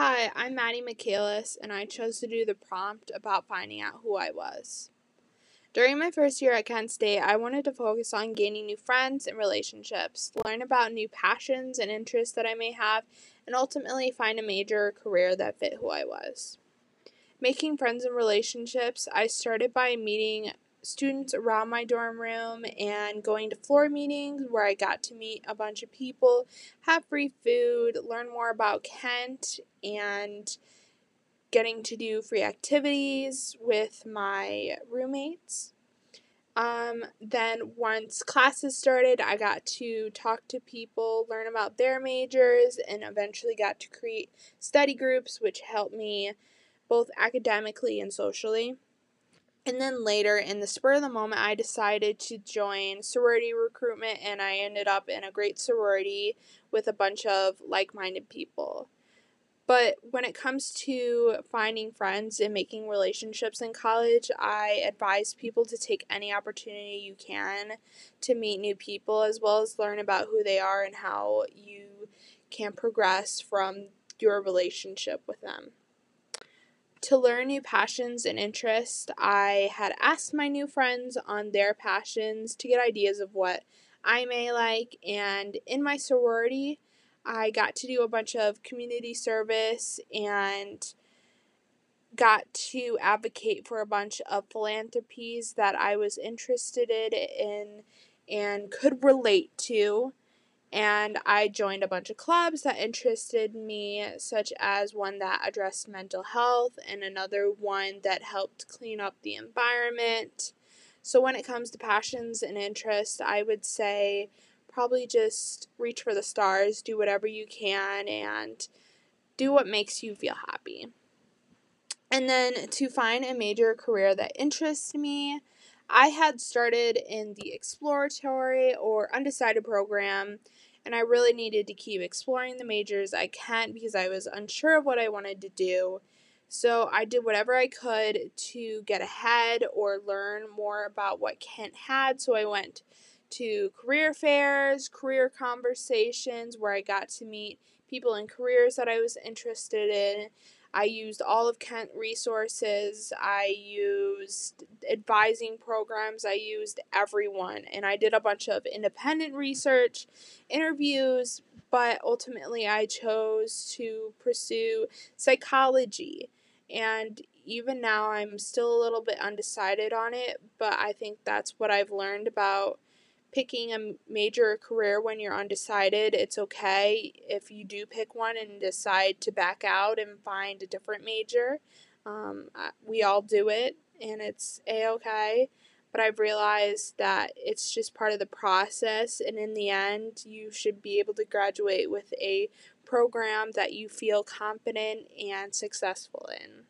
Hi, I'm Maddie Michaelis, and I chose to do the prompt about finding out who I was. During my first year at Kent State, I wanted to focus on gaining new friends and relationships, learn about new passions and interests that I may have, and ultimately find a major career that fit who I was. Making friends and relationships, I started by meeting students around my dorm room and going to floor meetings where I got to meet a bunch of people, have free food, learn more about Kent, and getting to do free activities with my roommates. Um, then once classes started, I got to talk to people, learn about their majors, and eventually got to create study groups, which helped me both academically and socially. And then later, in the spur of the moment, I decided to join sorority recruitment, and I ended up in a great sorority with a bunch of like minded people. But when it comes to finding friends and making relationships in college, I advise people to take any opportunity you can to meet new people as well as learn about who they are and how you can progress from your relationship with them to learn new passions and interests, I had asked my new friends on their passions to get ideas of what I may like. And in my sorority, I got to do a bunch of community service and got to advocate for a bunch of philanthropies that I was interested in and could relate to and I joined a bunch of clubs that interested me, such as one that addressed mental health and another one that helped clean up the environment. So, when it comes to passions and interests, I would say probably just reach for the stars, do whatever you can, and do what makes you feel happy. And then to find a major career that interests me, I had started in the exploratory or undecided program, and I really needed to keep exploring the majors I can't because I was unsure of what I wanted to do. So I did whatever I could to get ahead or learn more about what Kent had. So I went to career fairs, career conversations where I got to meet people and careers that I was interested in. I used all of Kent resources. I used advising programs. I used everyone. And I did a bunch of independent research, interviews, but ultimately I chose to pursue psychology. And even now, I'm still a little bit undecided on it, but I think that's what I've learned about picking a major career when you're undecided. It's okay if you do pick one and decide to back out and find a different major. Um, we all do it, and it's a okay. But I've realized that it's just part of the process, and in the end, you should be able to graduate with a program that you feel confident and successful in.